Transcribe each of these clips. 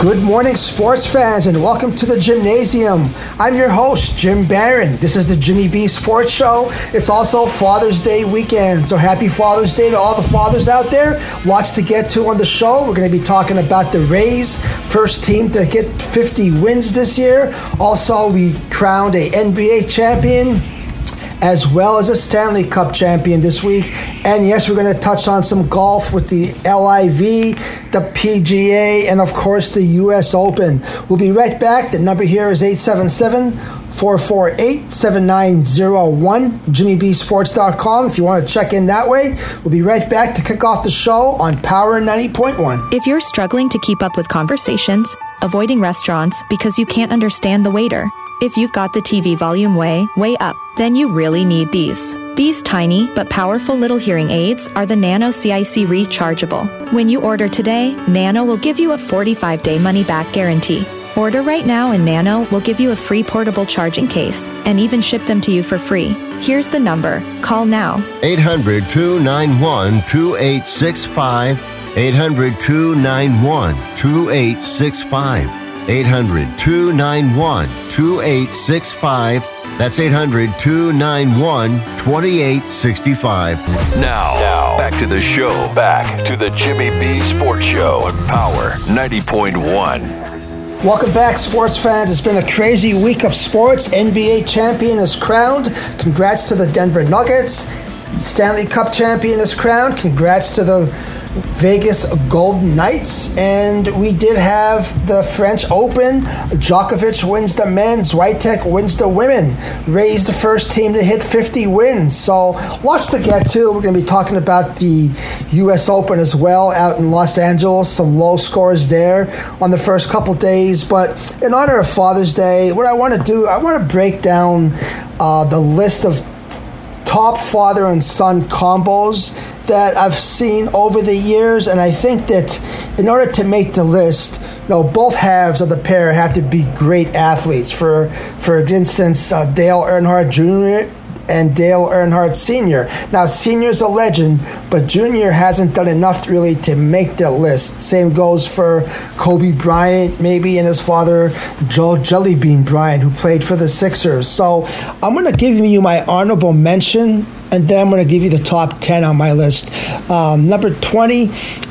Good morning, sports fans, and welcome to the gymnasium. I'm your host, Jim Barron. This is the Jimmy B Sports Show. It's also Father's Day weekend, so happy Father's Day to all the fathers out there. Lots to get to on the show. We're going to be talking about the Rays, first team to get 50 wins this year. Also, we crowned a NBA champion as well as a Stanley Cup champion this week. And yes, we're going to touch on some golf with the LIV, the PGA, and of course the US Open. We'll be right back. The number here is 877 448 7901, jimmybsports.com. If you want to check in that way, we'll be right back to kick off the show on Power 90.1. If you're struggling to keep up with conversations, avoiding restaurants because you can't understand the waiter, if you've got the TV volume way, way up, then you really need these. These tiny but powerful little hearing aids are the Nano CIC rechargeable. When you order today, Nano will give you a 45 day money back guarantee. Order right now and Nano will give you a free portable charging case and even ship them to you for free. Here's the number. Call now. 800 291 2865. 800 291 2865. 800 291 2865. That's 800 291 2865. Now, now, back to the show. Back to the Jimmy B Sports Show on Power 90.1. Welcome back, sports fans. It's been a crazy week of sports. NBA champion is crowned. Congrats to the Denver Nuggets. Stanley Cup champion is crowned. Congrats to the Vegas Golden Knights, and we did have the French Open. Djokovic wins the men's, Swiatek wins the women, raised the first team to hit 50 wins. So lots to get to. We're going to be talking about the U.S. Open as well out in Los Angeles. Some low scores there on the first couple days, but in honor of Father's Day, what I want to do, I want to break down uh, the list of top father and son combos that I've seen over the years, and I think that in order to make the list, you know, both halves of the pair have to be great athletes. For for instance, uh, Dale Earnhardt Jr and Dale Earnhardt Sr. Now, Sr.'s a legend, but Jr. hasn't done enough really to make the list. Same goes for Kobe Bryant, maybe, and his father, Joe Jellybean Bryant, who played for the Sixers. So I'm going to give you my honorable mention and then I'm going to give you the top 10 on my list. Um, number 20,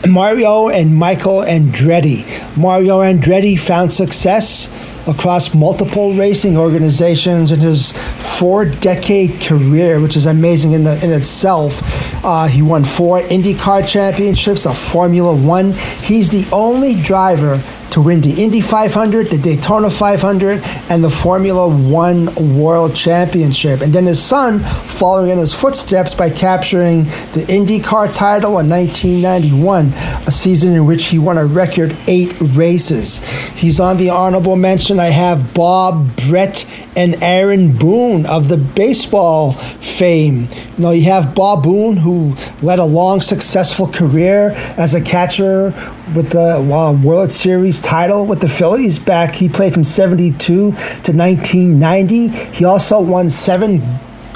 Mario and Michael Andretti. Mario Andretti found success across multiple racing organizations in his four decade career, which is amazing in, the, in itself. Uh, he won four IndyCar championships, a Formula One. He's the only driver to win the Indy 500, the Daytona 500, and the Formula One World Championship. And then his son, following in his footsteps by capturing the IndyCar title in 1991, a season in which he won a record eight races. He's on the honorable mention. I have Bob, Brett, and Aaron Boone of the baseball fame. Know, you have Bob Boone, who led a long, successful career as a catcher with the uh, World Series title with the Phillies back. He played from 72 to 1990. He also won seven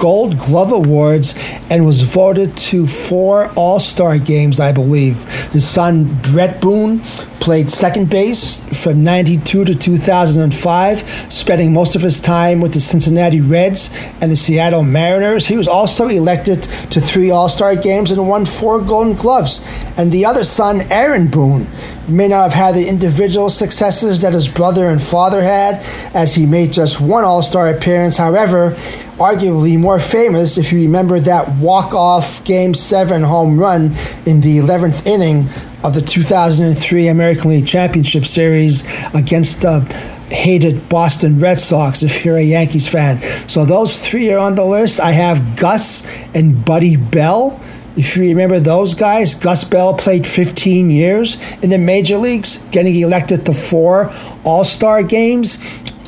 Gold Glove Awards and was voted to four All Star games, I believe. His son, Brett Boone, played second base from 92 to 2005, spending most of his time with the Cincinnati Reds and the Seattle Mariners. He was also elected to three All Star games and won four Golden Gloves. And the other son, Aaron Boone, may not have had the individual successes that his brother and father had, as he made just one All Star appearance. However, arguably more famous if you remember that walk off Game 7 home run in the 11th inning of the 2003 American League Championship Series against the hated Boston Red Sox if you're a Yankees fan. So those three are on the list. I have Gus and Buddy Bell. If you remember those guys, Gus Bell played 15 years in the major leagues, getting elected to four All Star games.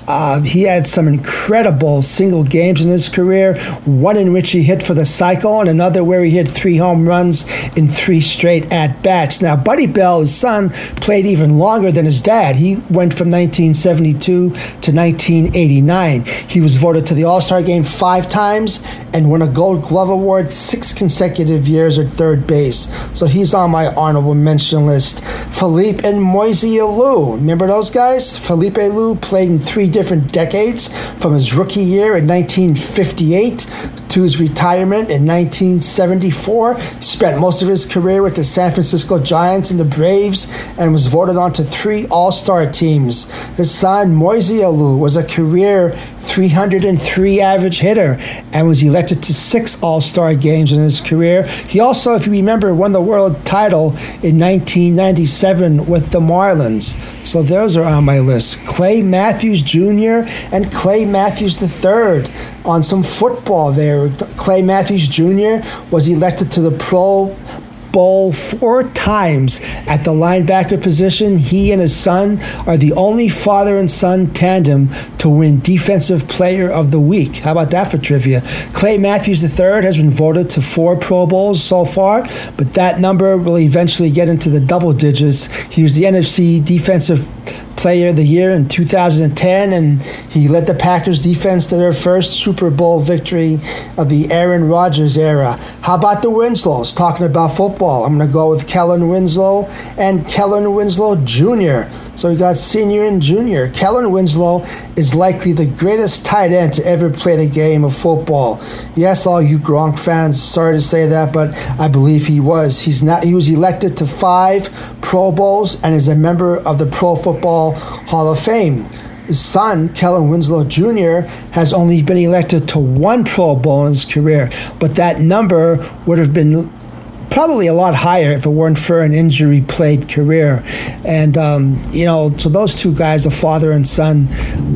Uh, he had some incredible single games in his career, one in which he hit for the cycle, and another where he hit three home runs in three straight at bats. Now, Buddy Bell, his son, played even longer than his dad. He went from 1972 to 1989. He was voted to the All Star game five times and won a Gold Glove Award six consecutive years at third base. So he's on my honorable mention list. Felipe and Moise Alou. Remember those guys? Felipe Alou played in three different decades from his rookie year in 1958 to his retirement in 1974. Spent most of his career with the San Francisco Giants and the Braves and was voted onto three All Star teams. His son, Moise Alou, was a career 303 average hitter and was elected to six All Star games in his career. He also, if you remember, won the world title in 1997 with the Marlins. So those are on my list. Clay Matthews Jr. and Clay Matthews III on some football there. Clay Matthews Jr. was elected to the Pro Bowl four times at the linebacker position. He and his son are the only father and son tandem to win Defensive Player of the Week. How about that for trivia? Clay Matthews III has been voted to four Pro Bowls so far, but that number will eventually get into the double digits. He was the NFC Defensive Player of the Year in 2010, and he led the Packers defense to their first Super Bowl victory of the Aaron Rodgers era. How about the Winslows? Talking about football, I'm going to go with Kellen Winslow and Kellen Winslow Jr. So we got senior and junior. Kellen Winslow is likely the greatest tight end to ever play the game of football. Yes, all you Gronk fans, sorry to say that, but I believe he was. He's not. He was elected to five Pro Bowls and is a member of the Pro Football Hall of Fame. His son, Kellen Winslow Jr., has only been elected to one Pro Bowl in his career, but that number would have been probably a lot higher if it weren't for an injury played career. And, um, you know, so those two guys, a father and son,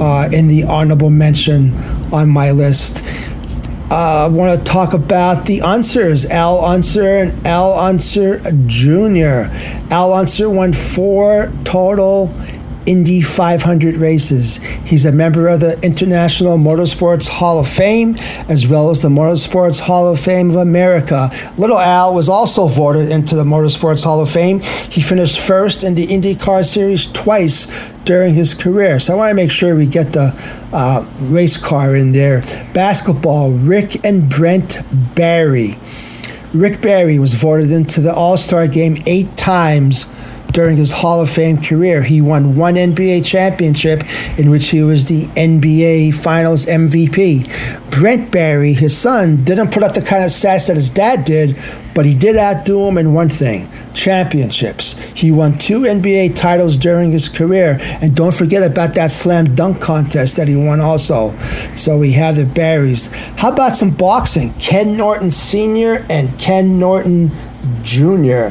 uh, in the honorable mention on my list. Uh, I want to talk about the Unsers, Al Unser and Al Unser Jr. Al Unser won four total Indy 500 races. He's a member of the International Motorsports Hall of Fame as well as the Motorsports Hall of Fame of America. Little Al was also voted into the Motorsports Hall of Fame. He finished first in the IndyCar Series twice during his career. So I want to make sure we get the uh, race car in there. Basketball, Rick and Brent Barry. Rick Barry was voted into the All Star game eight times during his Hall of Fame career. He won one NBA championship in which he was the NBA Finals MVP. Brent Barry, his son, didn't put up the kind of stats that his dad did, but he did outdo him in one thing championships. He won two NBA titles during his career, and don't forget about that slam dunk contest that he won also. So we have the Barrys. How about some boxing? Ken Norton Sr. and Ken Norton Jr.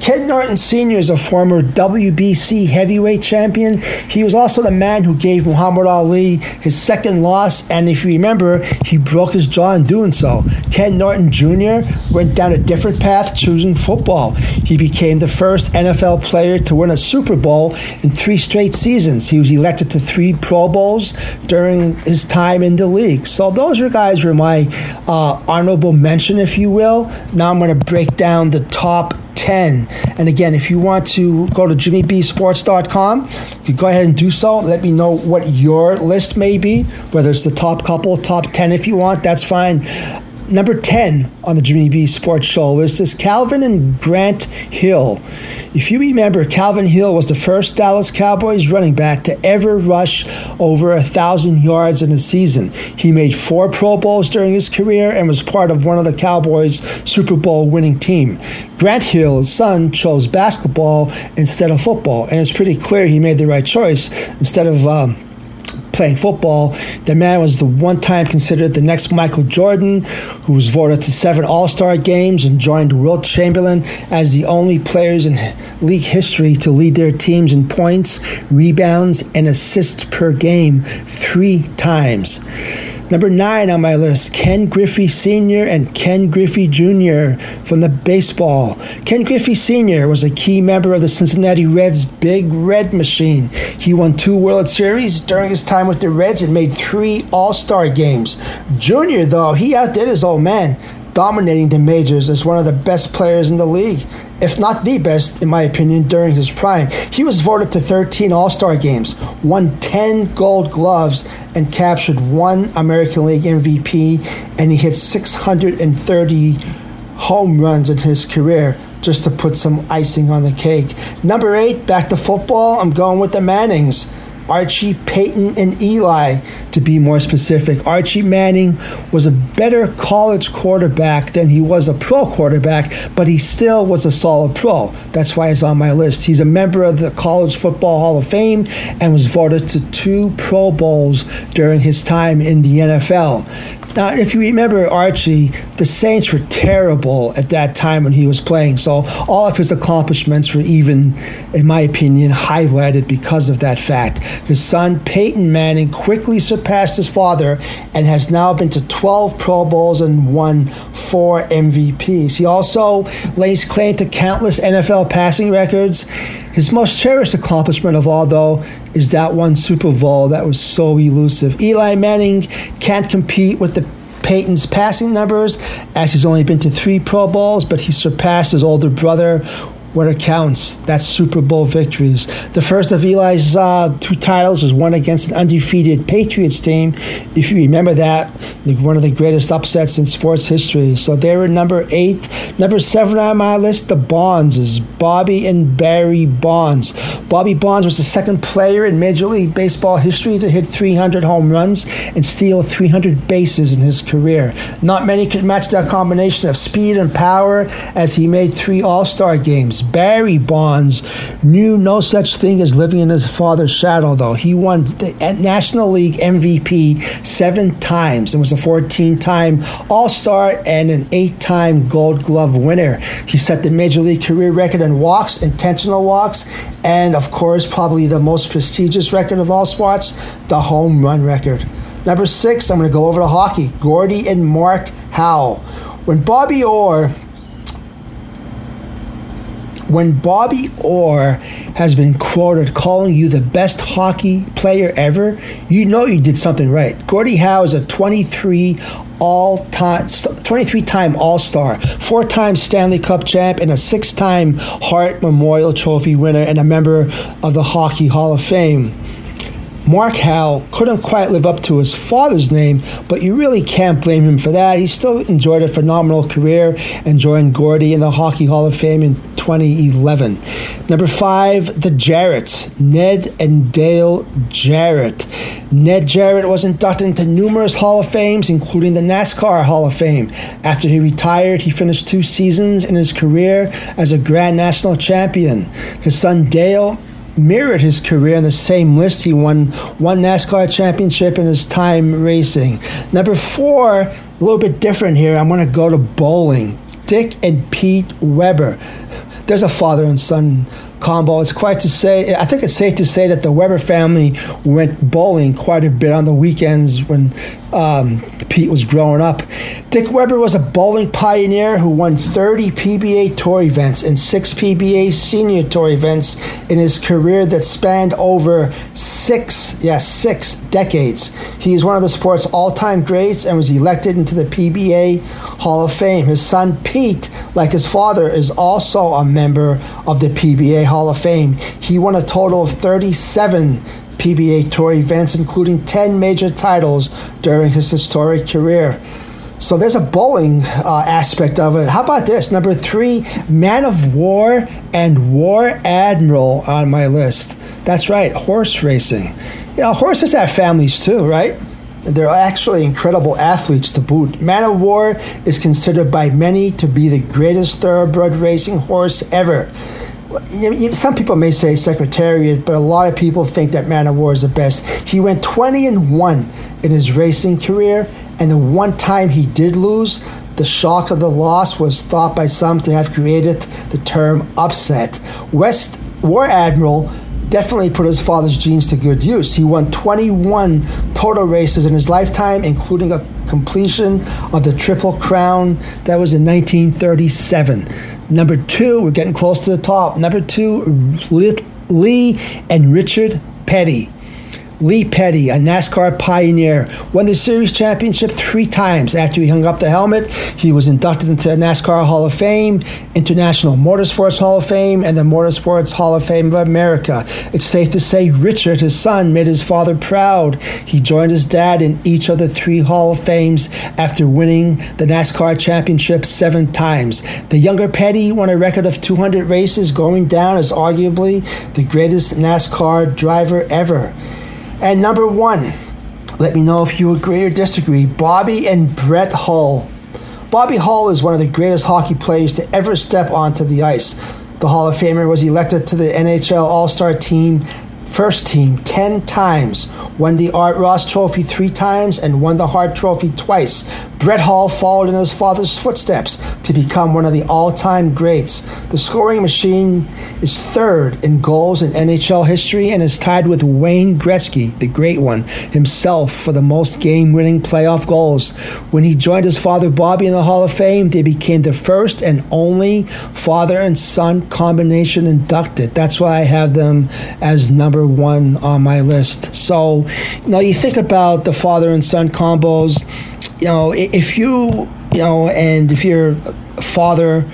Ken Norton Sr. is a former WBC heavyweight champion. He was also the man who gave Muhammad Ali his second loss, and if you remember, he broke his jaw in doing so. Ken Norton Jr. went down a different path, choosing football. He became the first NFL player to win a Super Bowl in three straight seasons. He was elected to three Pro Bowls during his time in the league. So those are guys were my uh, honorable mention, if you will. Now I'm going to break down the top 10. And again, if you want to go to jimmybsports.com, you go ahead and do so. Let me know what your list may be, whether it's the top couple, top 10 if you want, that's fine. Number 10 on the Jimmy B Sports Show is Calvin and Grant Hill. If you remember, Calvin Hill was the first Dallas Cowboys running back to ever rush over a thousand yards in a season. He made four Pro Bowls during his career and was part of one of the Cowboys' Super Bowl winning team. Grant Hill's son, chose basketball instead of football, and it's pretty clear he made the right choice. Instead of um, playing football. The man was the one time considered the next Michael Jordan, who was voted to seven All Star games and joined Wilt Chamberlain as the only players in league history to lead their teams in points, rebounds, and assists per game three times. Number nine on my list, Ken Griffey Sr. and Ken Griffey Jr. from the baseball. Ken Griffey Sr. was a key member of the Cincinnati Reds' Big Red Machine. He won two World Series during his time with the Reds and made three All Star games. Jr., though, he outdid his old man dominating the majors as one of the best players in the league, if not the best, in my opinion, during his prime. He was voted to 13 All Star games, won 10 gold gloves, and captured one American League MVP, and he hit 630 home runs in his career. Just to put some icing on the cake. Number eight, back to football. I'm going with the Mannings. Archie, Peyton, and Eli, to be more specific. Archie Manning was a better college quarterback than he was a pro quarterback, but he still was a solid pro. That's why he's on my list. He's a member of the College Football Hall of Fame and was voted to two Pro Bowls during his time in the NFL. Now, if you remember Archie, the Saints were terrible at that time when he was playing. So all of his accomplishments were even, in my opinion, highlighted because of that fact. His son, Peyton Manning, quickly surpassed his father and has now been to 12 Pro Bowls and won four MVPs. He also lays claim to countless NFL passing records. His most cherished accomplishment of all, though, is that one Super Bowl that was so elusive. Eli Manning can't compete with the Peyton's passing numbers, as he's only been to three Pro Bowls, but he surpassed his older brother what it counts. That's Super Bowl victories. The first of Eli's uh, two titles was won against an undefeated Patriots team. If you remember that, one of the greatest upsets in sports history. So they were number eight. Number seven on my list, the Bonds is Bobby and Barry Bonds. Bobby Bonds was the second player in Major League Baseball history to hit 300 home runs and steal 300 bases in his career. Not many could match that combination of speed and power as he made three All Star games. Barry Bonds knew no such thing as living in his father's shadow, though. He won the National League MVP seven times and was a 14 time All Star and an eight time Gold Glove winner. He set the Major League career record in walks, intentional walks, and of course, probably the most prestigious record of all sports, the home run record. Number six, I'm going to go over to hockey. Gordie and Mark Howe. When Bobby Orr when Bobby Orr has been quoted calling you the best hockey player ever, you know you did something right. Gordie Howe is a 23 all time 23 time all-star four time stanley cup champ and a six time hart memorial trophy winner and a member of the hockey hall of fame Mark Howe couldn't quite live up to his father's name, but you really can't blame him for that. He still enjoyed a phenomenal career and joined Gordie in the Hockey Hall of Fame in 2011. Number five, the Jarretts, Ned and Dale Jarrett. Ned Jarrett was inducted into numerous Hall of Fames, including the NASCAR Hall of Fame. After he retired, he finished two seasons in his career as a Grand National Champion. His son Dale mirrored his career in the same list. He won one NASCAR championship in his time racing. Number four, a little bit different here. I'm going to go to bowling. Dick and Pete Weber. There's a father and son combo. It's quite to say. I think it's safe to say that the Weber family went bowling quite a bit on the weekends when um, Pete was growing up. Dick Weber was a bowling pioneer who won 30 PBA tour events and six PBA senior tour events in his career that spanned over six, yes, six decades. He is one of the sport's all-time greats and was elected into the PBA Hall of Fame. His son Pete, like his father, is also a member of the PBA Hall of Fame. He won a total of 37 PBA Tour events, including 10 major titles during his historic career. So there's a bowling uh, aspect of it. How about this? Number three, Man of War and War Admiral on my list. That's right, horse racing. You know, horses have families too, right? They're actually incredible athletes to boot. Man of War is considered by many to be the greatest thoroughbred racing horse ever some people may say Secretariat, but a lot of people think that Man of War is the best. He went 20 and 1 in his racing career, and the one time he did lose, the shock of the loss was thought by some to have created the term upset. West War Admiral definitely put his father's genes to good use. He won 21 total races in his lifetime, including a completion of the Triple Crown. That was in 1937. Number two, we're getting close to the top. Number two, Lee and Richard Petty. Lee Petty, a NASCAR pioneer, won the series championship three times. After he hung up the helmet, he was inducted into the NASCAR Hall of Fame, International Motorsports Hall of Fame, and the Motorsports Hall of Fame of America. It's safe to say Richard, his son, made his father proud. He joined his dad in each of the three Hall of Fames after winning the NASCAR championship seven times. The younger Petty won a record of 200 races, going down as arguably the greatest NASCAR driver ever. And number one, let me know if you agree or disagree Bobby and Brett Hull. Bobby Hull is one of the greatest hockey players to ever step onto the ice. The Hall of Famer was elected to the NHL All Star team First team 10 times, won the Art Ross Trophy three times, and won the Hart Trophy twice. Brett Hull followed in his father's footsteps to become one of the all time greats. The scoring machine is third in goals in NHL history and is tied with Wayne Gretzky, the great one, himself for the most game winning playoff goals. When he joined his father Bobby in the Hall of Fame, they became the first and only father and son combination inducted. That's why I have them as number number one on my list. So, you know, you think about the father and son combos. You know, if you, you know, and if your father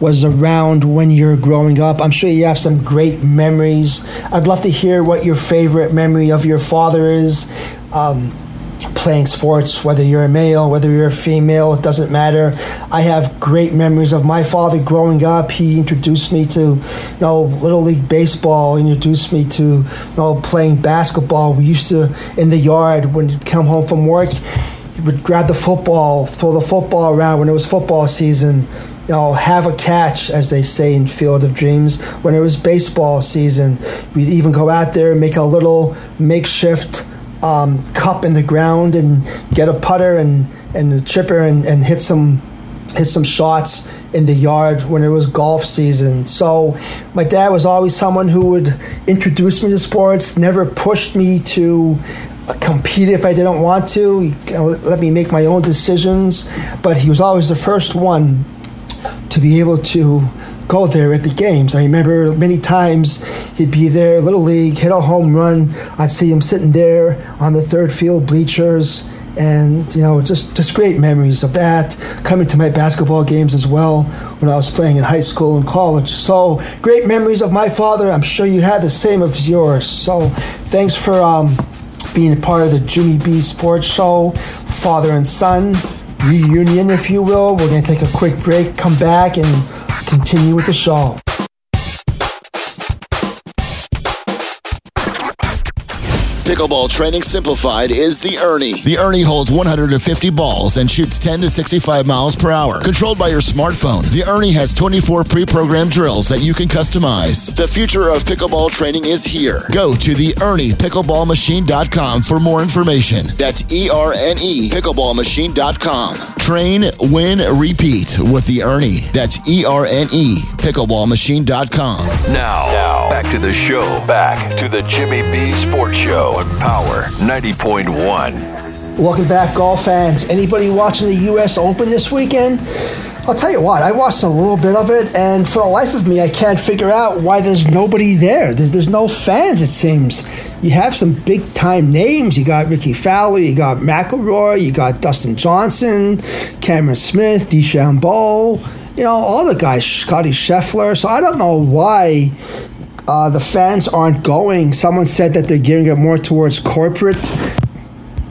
was around when you're growing up. I'm sure you have some great memories. I'd love to hear what your favorite memory of your father is. Um, playing sports, whether you're a male, whether you're a female, it doesn't matter. I have great memories of my father growing up. He introduced me to, you know, Little League Baseball, introduced me to, you know, playing basketball. We used to, in the yard, when you'd come home from work, you would grab the football, throw the football around when it was football season you know, have a catch, as they say in Field of Dreams. When it was baseball season, we'd even go out there and make a little makeshift um, cup in the ground and get a putter and, and a chipper and, and hit some hit some shots in the yard when it was golf season. So my dad was always someone who would introduce me to sports, never pushed me to compete if I didn't want to. He let me make my own decisions, but he was always the first one to be able to go there at the games. I remember many times he'd be there, Little League, hit a home run. I'd see him sitting there on the third field bleachers. And you know, just just great memories of that. Coming to my basketball games as well when I was playing in high school and college. So great memories of my father. I'm sure you had the same of yours. So thanks for um, being a part of the Jimmy B Sports Show, father and son reunion, if you will. We're going to take a quick break, come back, and continue with the show. Pickleball Training Simplified is the Erne. The Erne holds 150 balls and shoots 10 to 65 miles per hour. Controlled by your smartphone, the Erne has 24 pre programmed drills that you can customize. The future of pickleball training is here. Go to the Erne Pickleball pickleballmachine.com for more information. That's E R N E Pickleball pickleballmachine.com. Train, win, repeat with the Erne. That's E R N E pickleballmachine.com. Now, now, back to the show. Back to the Jimmy B Sports Show on Power 90.1. Welcome back, golf fans. Anybody watching the U.S. Open this weekend? I'll tell you what, I watched a little bit of it, and for the life of me, I can't figure out why there's nobody there. There's, there's no fans, it seems. You have some big time names. You got Rickie Fowler, you got McIlroy, you got Dustin Johnson, Cameron Smith, DeChambeau, you know, all the guys, Scottie Scheffler. So I don't know why uh, the fans aren't going. Someone said that they're gearing it more towards corporate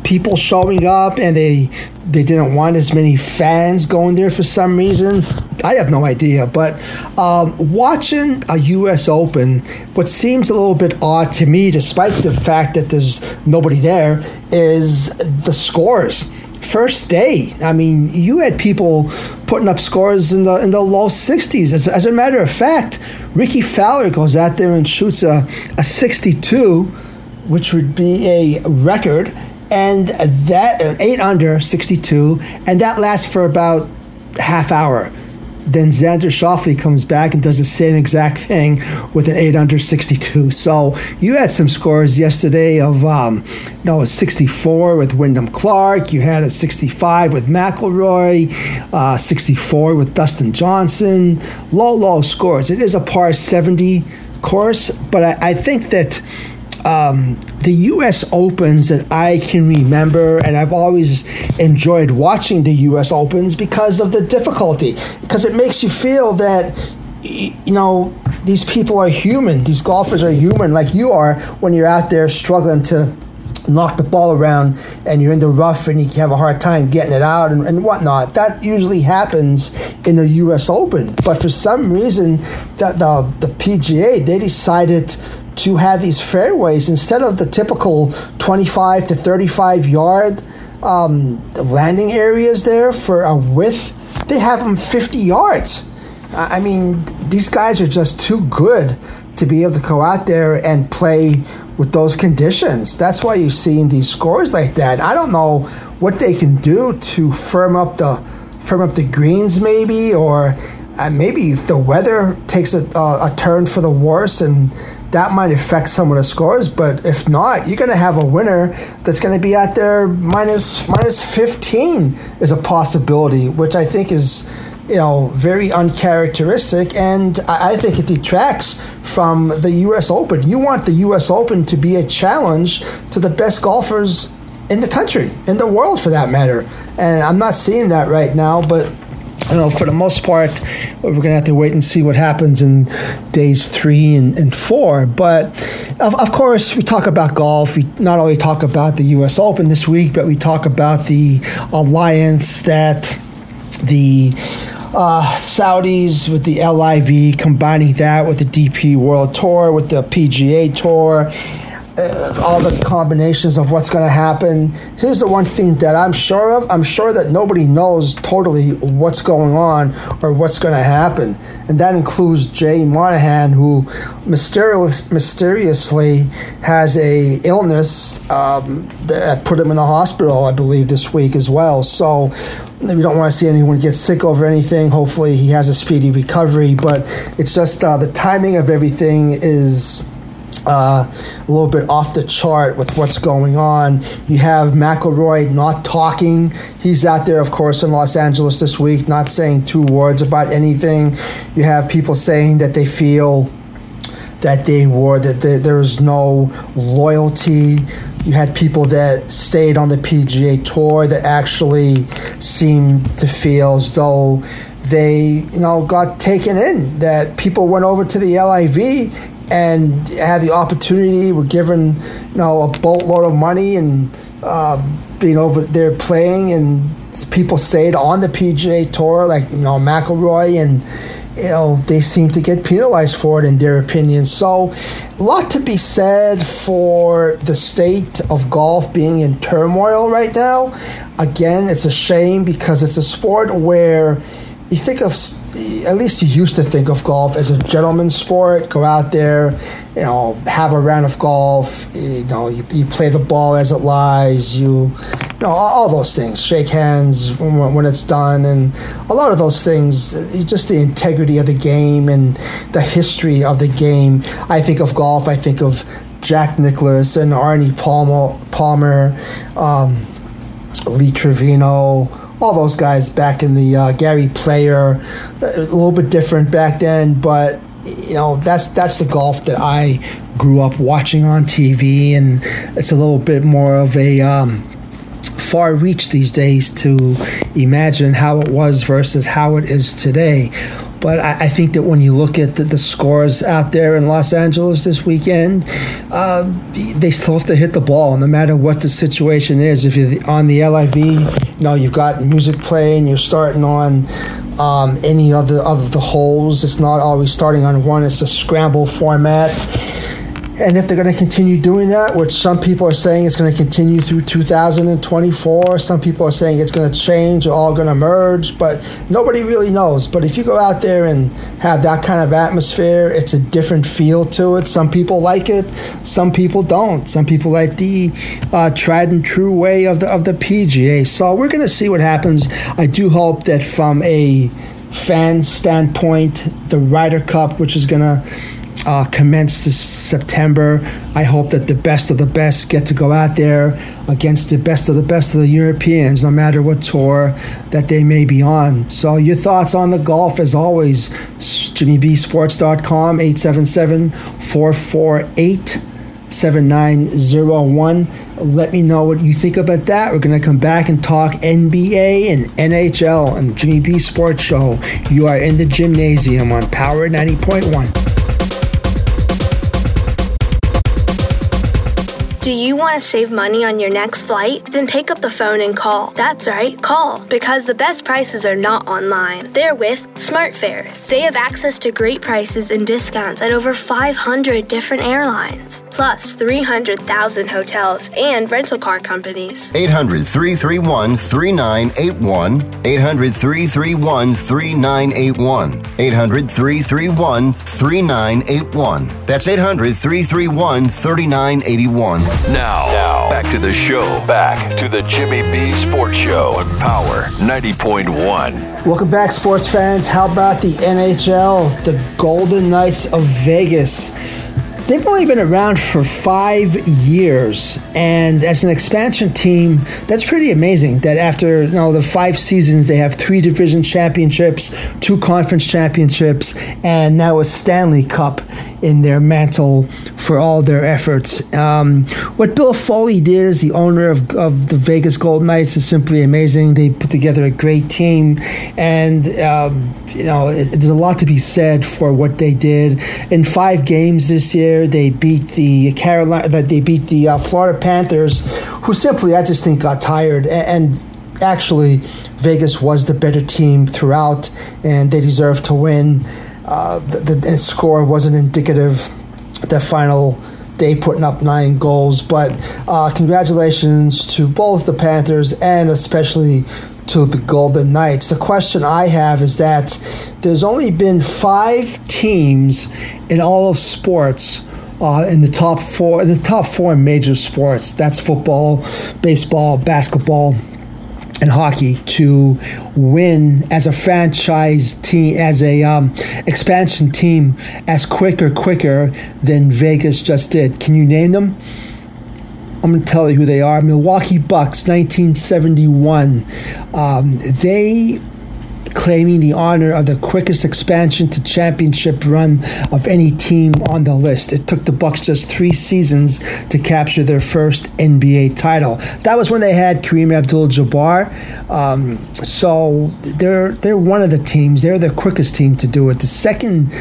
people showing up, and they they didn't want as many fans going there for some reason. I have no idea, but um, watching a U.S. Open, what seems a little bit odd to me, despite the fact that there's nobody there, is the scores first day. I mean, you had people putting up scores in the in the low 60s. As, as a matter of fact, Rickie Fowler goes out there and shoots a, a 62, which would be a record, and that eight under 62, and that lasts for about half hour. Then Xander Schauffele comes back and does the same exact thing with an 8 under 62. So you had some scores yesterday of, um, know, a 64 with Wyndham Clark. You had a 65 with McIlroy, uh, 64 with Dustin Johnson. Low, low scores. It is a par 70 course, but I, I think that um, the U.S. Opens that I can remember, and I've always enjoyed watching the U.S. Opens because of the difficulty, because it makes you feel that you know these people are human, these golfers are human, like you are when you're out there struggling to knock the ball around and you're in the rough and you have a hard time getting it out and, and whatnot. That usually happens in the U.S. Open, but for some reason, that the the PGA they decided to have these fairways instead of the typical 25 to 35 yard um, landing areas there for a width, they have them 50 yards. I mean, these guys are just too good to be able to go out there and play with those conditions. That's why you're seeing these scores like that. I don't know what they can do to firm up the firm up the greens, maybe, or uh, maybe if the weather takes a, a, a turn for the worse and that might affect some of the scores. But if not, you're going to have a winner that's going to be out there minus minus 15 is a possibility, which I think is you know very uncharacteristic, and I, I think it detracts from the U.S. Open. You want the U.S. Open to be a challenge to the best golfers in the country, in the world for that matter. And I'm not seeing that right now, but you know, for the most part, we're going to have to wait and see what happens in days three and, and four. But of, of, course, we talk about golf. We not only talk about the U.S. Open this week, but we talk about the alliance that the uh, Saudis with the LIV, combining that with the DP World Tour, with the PGA Tour uh, all the combinations of what's going to happen. Here's the one thing that I'm sure of. I'm sure that nobody knows totally what's going on or what's going to happen, and that includes Jay Monahan, who mysterious, mysteriously has a illness um, that put him in a hospital, I believe, this week as well. So we don't want to see anyone get sick over anything. Hopefully, he has a speedy recovery. But it's just uh, the timing of everything is uh, a little bit off the chart with what's going on. You have McIlroy not talking. He's out there, of course, in Los Angeles this week, not saying two words about anything. You have people saying that they feel that they were that there, there was no loyalty. You had people that stayed on the PGA Tour that actually seemed to feel as though they, you know, got taken in. That people went over to the LIV and had the opportunity, were given you know a boatload of money and uh, being over there playing, and people stayed on the PGA Tour, like you know McIlroy, and you know they seem to get penalized for it in their opinion. So, a lot to be said for the state of golf being in turmoil right now. Again, it's a shame because it's a sport where you think of at least you used to think of golf as a gentleman's sport. Go out there, you know, have a round of golf. You know, you, you play the ball as it lies. You, you know, all, all those things. Shake hands when, when, it's done, and a lot of those things. Just the integrity of the game and the history of the game. I think of golf. I think of Jack Nicklaus and Arnie Palmer, Palmer, um, Lee Trevino all those guys back in the uh, Gary Player, a little bit different back then, but you know that's that's the golf that I grew up watching on TV, and it's a little bit more of a um, far reach these days to imagine how it was versus how it is today. But I, I think that when you look at the, the, scores out there in Los Angeles this weekend, uh, they still have to hit the ball no matter what the situation is. If you're on the LIV, you know, you've got music playing, you're starting on um, any other of the holes. It's not always starting on one, it's a scramble format and if they're going to continue doing that, which some people are saying it's going to continue through 2024, some people are saying it's going to change, all going to merge, but nobody really knows. But if you go out there and have that kind of atmosphere, it's a different feel to it. Some people like it, some people don't. Some people like the uh, tried and true way of the of the PGA. So we're going to see what happens. I do hope that from a fan standpoint, the Ryder Cup, which is going to uh, commence this September. I hope that the best of the best get to go out there against the best of the best of the Europeans, no matter what tour that they may be on. So, your thoughts on the golf, as always, JimmyBSports.com, 877 448 7901. Let me know what you think about that. We're going to come back and talk NBA and NHL and Jimmy B Sports Show. You are in the gymnasium on Power 90.1. Do you want to save money on your next flight? Then pick up the phone and call. That's right, call. Because the best prices are not online. They're with SmartFares. They have access to great prices and discounts at over 500 different airlines, plus 300,000 hotels and rental car companies. 800 331 3981. 800 331 3981. 800 331 3981. That's 800 331 3981. Now, now, back to the show. Back to the Jimmy B Sports Show on Power 90.1. Welcome back, sports fans. How about the NHL, the Golden Knights of Vegas? They've only been around for five years, and as an expansion team, that's pretty amazing. That after you know, the five seasons, they have three division championships, two conference championships, and now a Stanley Cup in their mantle for all their efforts. Um, what Bill Foley did as the owner of, of the Vegas Golden Knights is simply amazing. They put together a great team, and um, you know, it, there's a lot to be said for what they did. In five games this year, they beat the Carolina, that they beat the uh, Florida Panthers, who simply I just think got tired and, and actually Vegas was the better team throughout, and they deserved to win. Uh, the, the score wasn't indicative. The final day putting up nine goals, but uh, congratulations to both the Panthers and especially to the Golden Knights. The question I have is that there's only been five teams in all of sports uh, in the top four, the top four major sports. That's football, baseball, basketball, and hockey to win as a franchise team, as a um, expansion team, as quicker, quicker than Vegas just did. Can you name them? I'm going to tell you who they are. Milwaukee Bucks, 1971. Um, they claiming the honor of the quickest expansion to championship run of any team on the list. It took the Bucks just three seasons to capture their first NBA title. That was when they had Kareem Abdul-Jabbar. Um, so they're they're one of the teams. They're the quickest team to do it. The second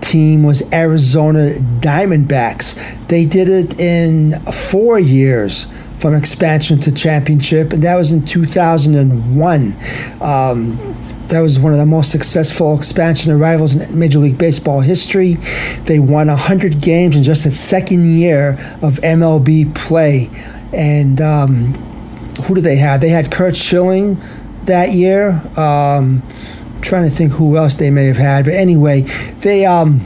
team was Arizona Diamondbacks. They did it in four years from expansion to championship, and that was in 2001. Um, that was one of the most successful expansion arrivals in Major League Baseball history. They won 100 games in just its second year of MLB play. And um, who did they have? They had Curt Schilling that year. Um, trying to think who else they may have had. But anyway, they. Um,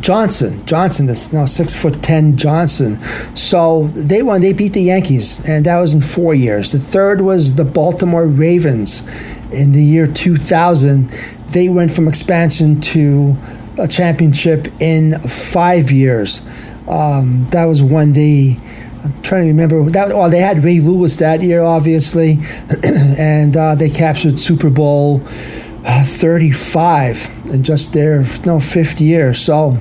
Johnson. Johnson is now six foot ten. Johnson. So they won. They beat the Yankees, and that was in four years. The third was the Baltimore Ravens in the year 2000, they went from expansion to a championship in five years. Um, that was when they. I'm trying to remember that. Well, they had Ray Lewis that year, obviously, and uh, they captured Super Bowl uh, 35 in just their no fifth year. So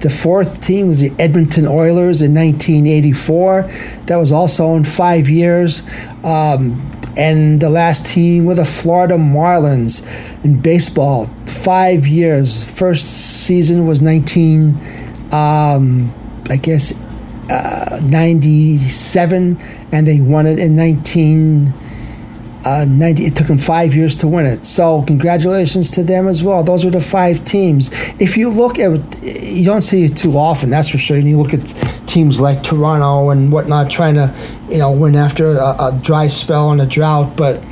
the fourth team was the Edmonton Oilers in 1984. That was also in five years. Um, and the last team were the Florida Marlins in baseball. Five years. First season was 19, um, I guess, uh, 97, and they won it in 19. Uh, 90, it took them five years to win it. So, congratulations to them as well. Those are the five teams. If you look at you don't see it too often, that's for sure. And you look at teams like Toronto and whatnot trying to, you know, win after a, a dry spell and a drought. But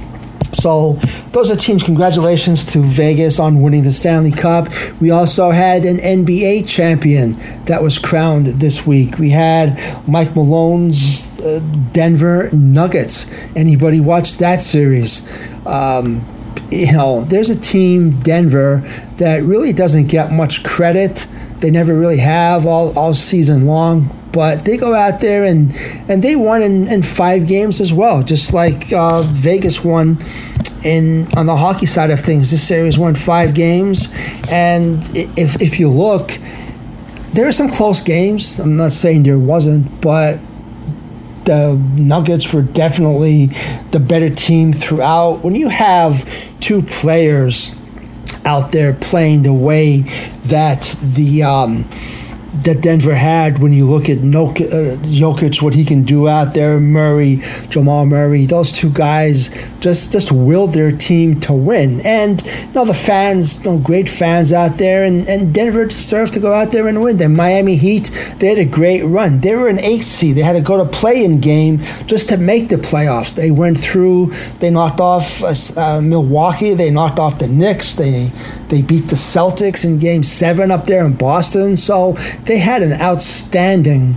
so those are teams. Congratulations to Vegas on winning the Stanley Cup. We also had an NBA champion that was crowned this week. We had Mike Malone's uh, Denver Nuggets. Anybody watched that series? Um, you know, there's a team, Denver, that really doesn't get much credit. They never really have all, all season long, but they go out there and, and they won in, in five games as well, just like uh, Vegas won in on the hockey side of things. This series won five games, and if, if you look, there are some close games. I'm not saying there wasn't, but the Nuggets were definitely the better team throughout. When you have two players out there playing the way that the um, that Denver had when you look at uh, Jokic, what he can do out there, Murray, Jamal Murray, those two guys just just willed their team to win. And you know the fans, you know, great fans out there, and, and Denver deserved to go out there and win. The Miami Heat, they had a great run. They were an eighth seed. They had to go to play-in game just to make the playoffs. They went through. They knocked off uh, uh Milwaukee. They knocked off the Knicks. They they beat the Celtics in Game Seven up there in Boston. So they had an outstanding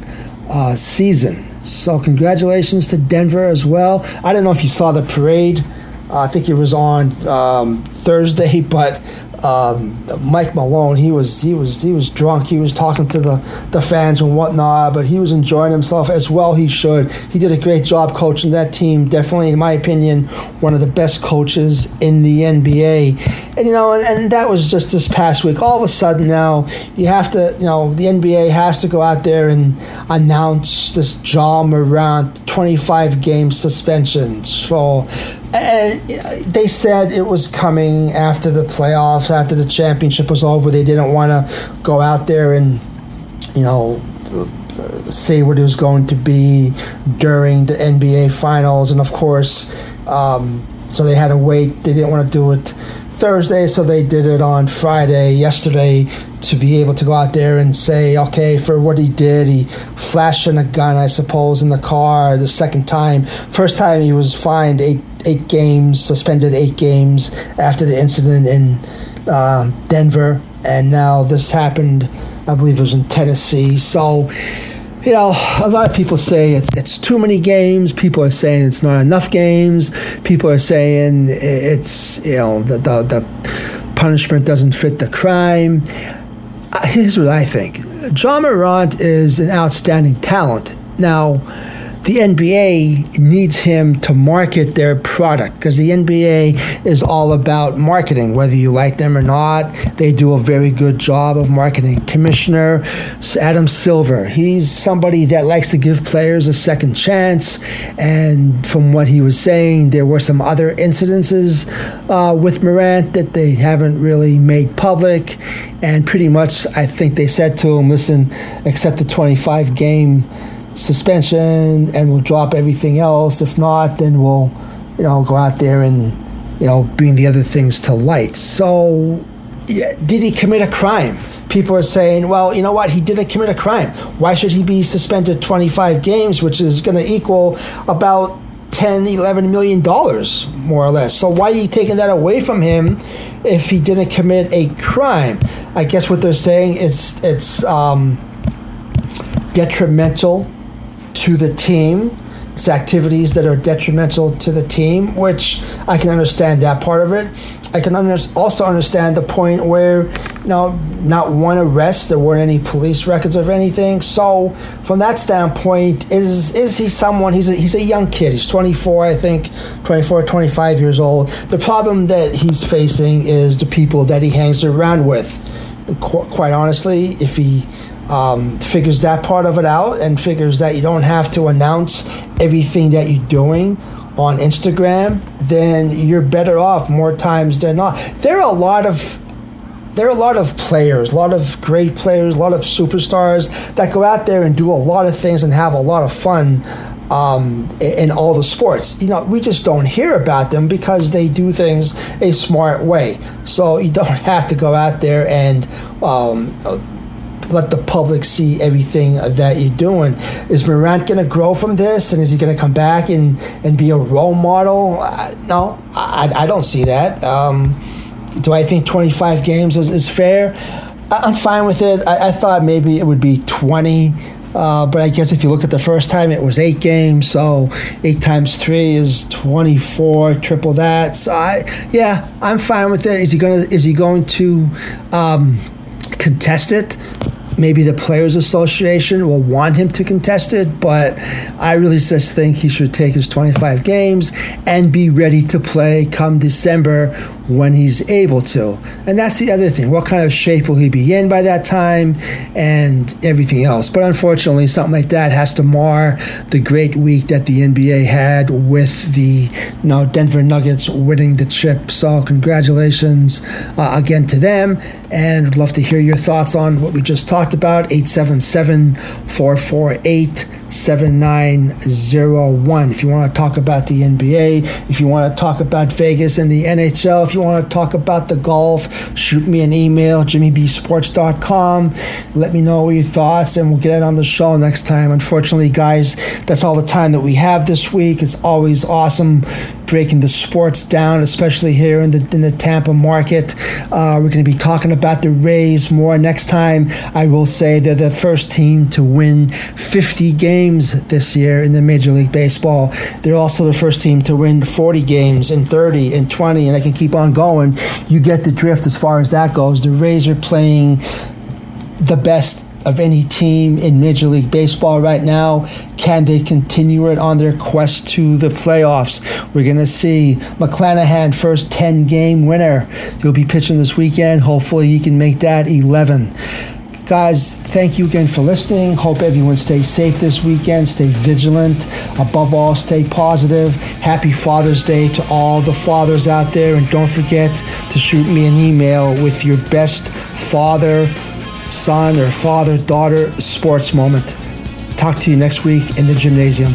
uh, season. So congratulations to Denver as well. I don't know if you saw the parade. Uh, I think it was on um, Thursday, but um, Mike Malone, he was he was he was drunk. He was talking to the, the fans and whatnot, but he was enjoying himself as well. He should. He did a great job coaching that team. Definitely, in my opinion, one of the best coaches in the NBA. And you know, and, and that was just this past week. All of a sudden now, you have to, you know, the NBA has to go out there and announce this Ja Morant 25 game suspension. So and they said it was coming after the playoffs, after the championship was over. They didn't want to go out there and, you know, say what it was going to be during the NBA finals. And of course, um, so they had to wait. They didn't want to do it Thursday, so they did it on Friday, yesterday, to be able to go out there and say, okay, for what he did, he flashing a gun, I suppose, in the car the second time. First time he was fined eight eight games, suspended eight games after the incident in uh, Denver, and now this happened. I believe it was in Tennessee. So you know, a lot of people say it's it's too many games. People are saying it's not enough games. People are saying it's you know the the, the punishment doesn't fit the crime. Uh, here's what I think: Ja Morant is an outstanding talent. Now the NBA needs him to market their product because the NBA is all about marketing, whether you like them or not. They do a very good job of marketing. Commissioner Adam Silver, he's somebody that likes to give players a second chance. And from what he was saying, there were some other incidences uh, with Morant that they haven't really made public. And pretty much, I think they said to him, listen, accept the 25 game suspension and we'll drop everything else. If not, then we'll, you know, go out there and, you know, bring the other things to light. So, yeah, did he commit a crime? People are saying, well, you know what? He didn't commit a crime. Why should he be suspended 25 games, which is going to equal about 10, 11 million dollars, more or less. So why are you taking that away from him if he didn't commit a crime? I guess what they're saying is it's um, detrimental to the team. It's activities that are detrimental to the team, which I can understand that part of it. I can under- also understand the point where, you know, not one arrest, there weren't any police records of anything. So, from that standpoint, is is he someone? He's a, he's a young kid. He's 24, I think, 24, 25 years old. The problem that he's facing is the people that he hangs around with. Qu- quite honestly, if he um, figures that part of it out and figures that you don't have to announce everything that you're doing on Instagram, then you're better off more times than not. There are a lot of there are a lot of players, a lot of great players, a lot of superstars that go out there and do a lot of things and have a lot of fun um, in all the sports. You know, we just don't hear about them because they do things a smart way. So you don't have to go out there and um, let the public see everything that you're doing. Is Morant going to grow from this, and is he going to come back and, and be a role model? Uh, no, I, I don't see that. Um, do I think 25 games is, is fair? I, am fine with it. I, I, thought maybe it would be 20. Uh, but I guess if you look at the first time, it was eight games. So eight times three is twenty-four. Triple that. So I, yeah, I'm fine with it. Is he gonna? Is he going to um, contest it? Maybe the Players Association will want him to contest it, but I really just think he should take his 25 games and be ready to play come December when he's able to. And that's the other thing. What kind of shape will he be in by that time and everything else? But unfortunately, something like that has to mar the great week that the NBA had with the you know, Denver Nuggets winning the chip. So, congratulations uh, again to them. And would love to hear your thoughts on what we just talked about. 877 448 7901. If you want to talk about the NBA, if you want to talk about Vegas and the NHL, if you want to talk about the golf, shoot me an email, jimmybsports.com. Let me know your thoughts and we'll get it on the show next time. Unfortunately, guys, that's all the time that we have this week. It's always awesome breaking the sports down, especially here in the in the Tampa market. Uh, we're going to be talking about the Rays more next time. I will say they're the first team to win 50 games this year in the Major League Baseball. They're also the first team to win 40 games and 30 and 20, and I can keep on going. You get the drift as far as that goes. The Rays are playing the best of any team in Major League Baseball right now. Can they continue it on their quest to the playoffs? We're going to see McClanahan, first 10 game winner. He'll be pitching this weekend. Hopefully, he can make that 11. Guys, thank you again for listening. Hope everyone stays safe this weekend. Stay vigilant. Above all, stay positive. Happy Father's Day to all the fathers out there. And don't forget to shoot me an email with your best father son or father daughter sports moment. Talk to you next week in the gymnasium.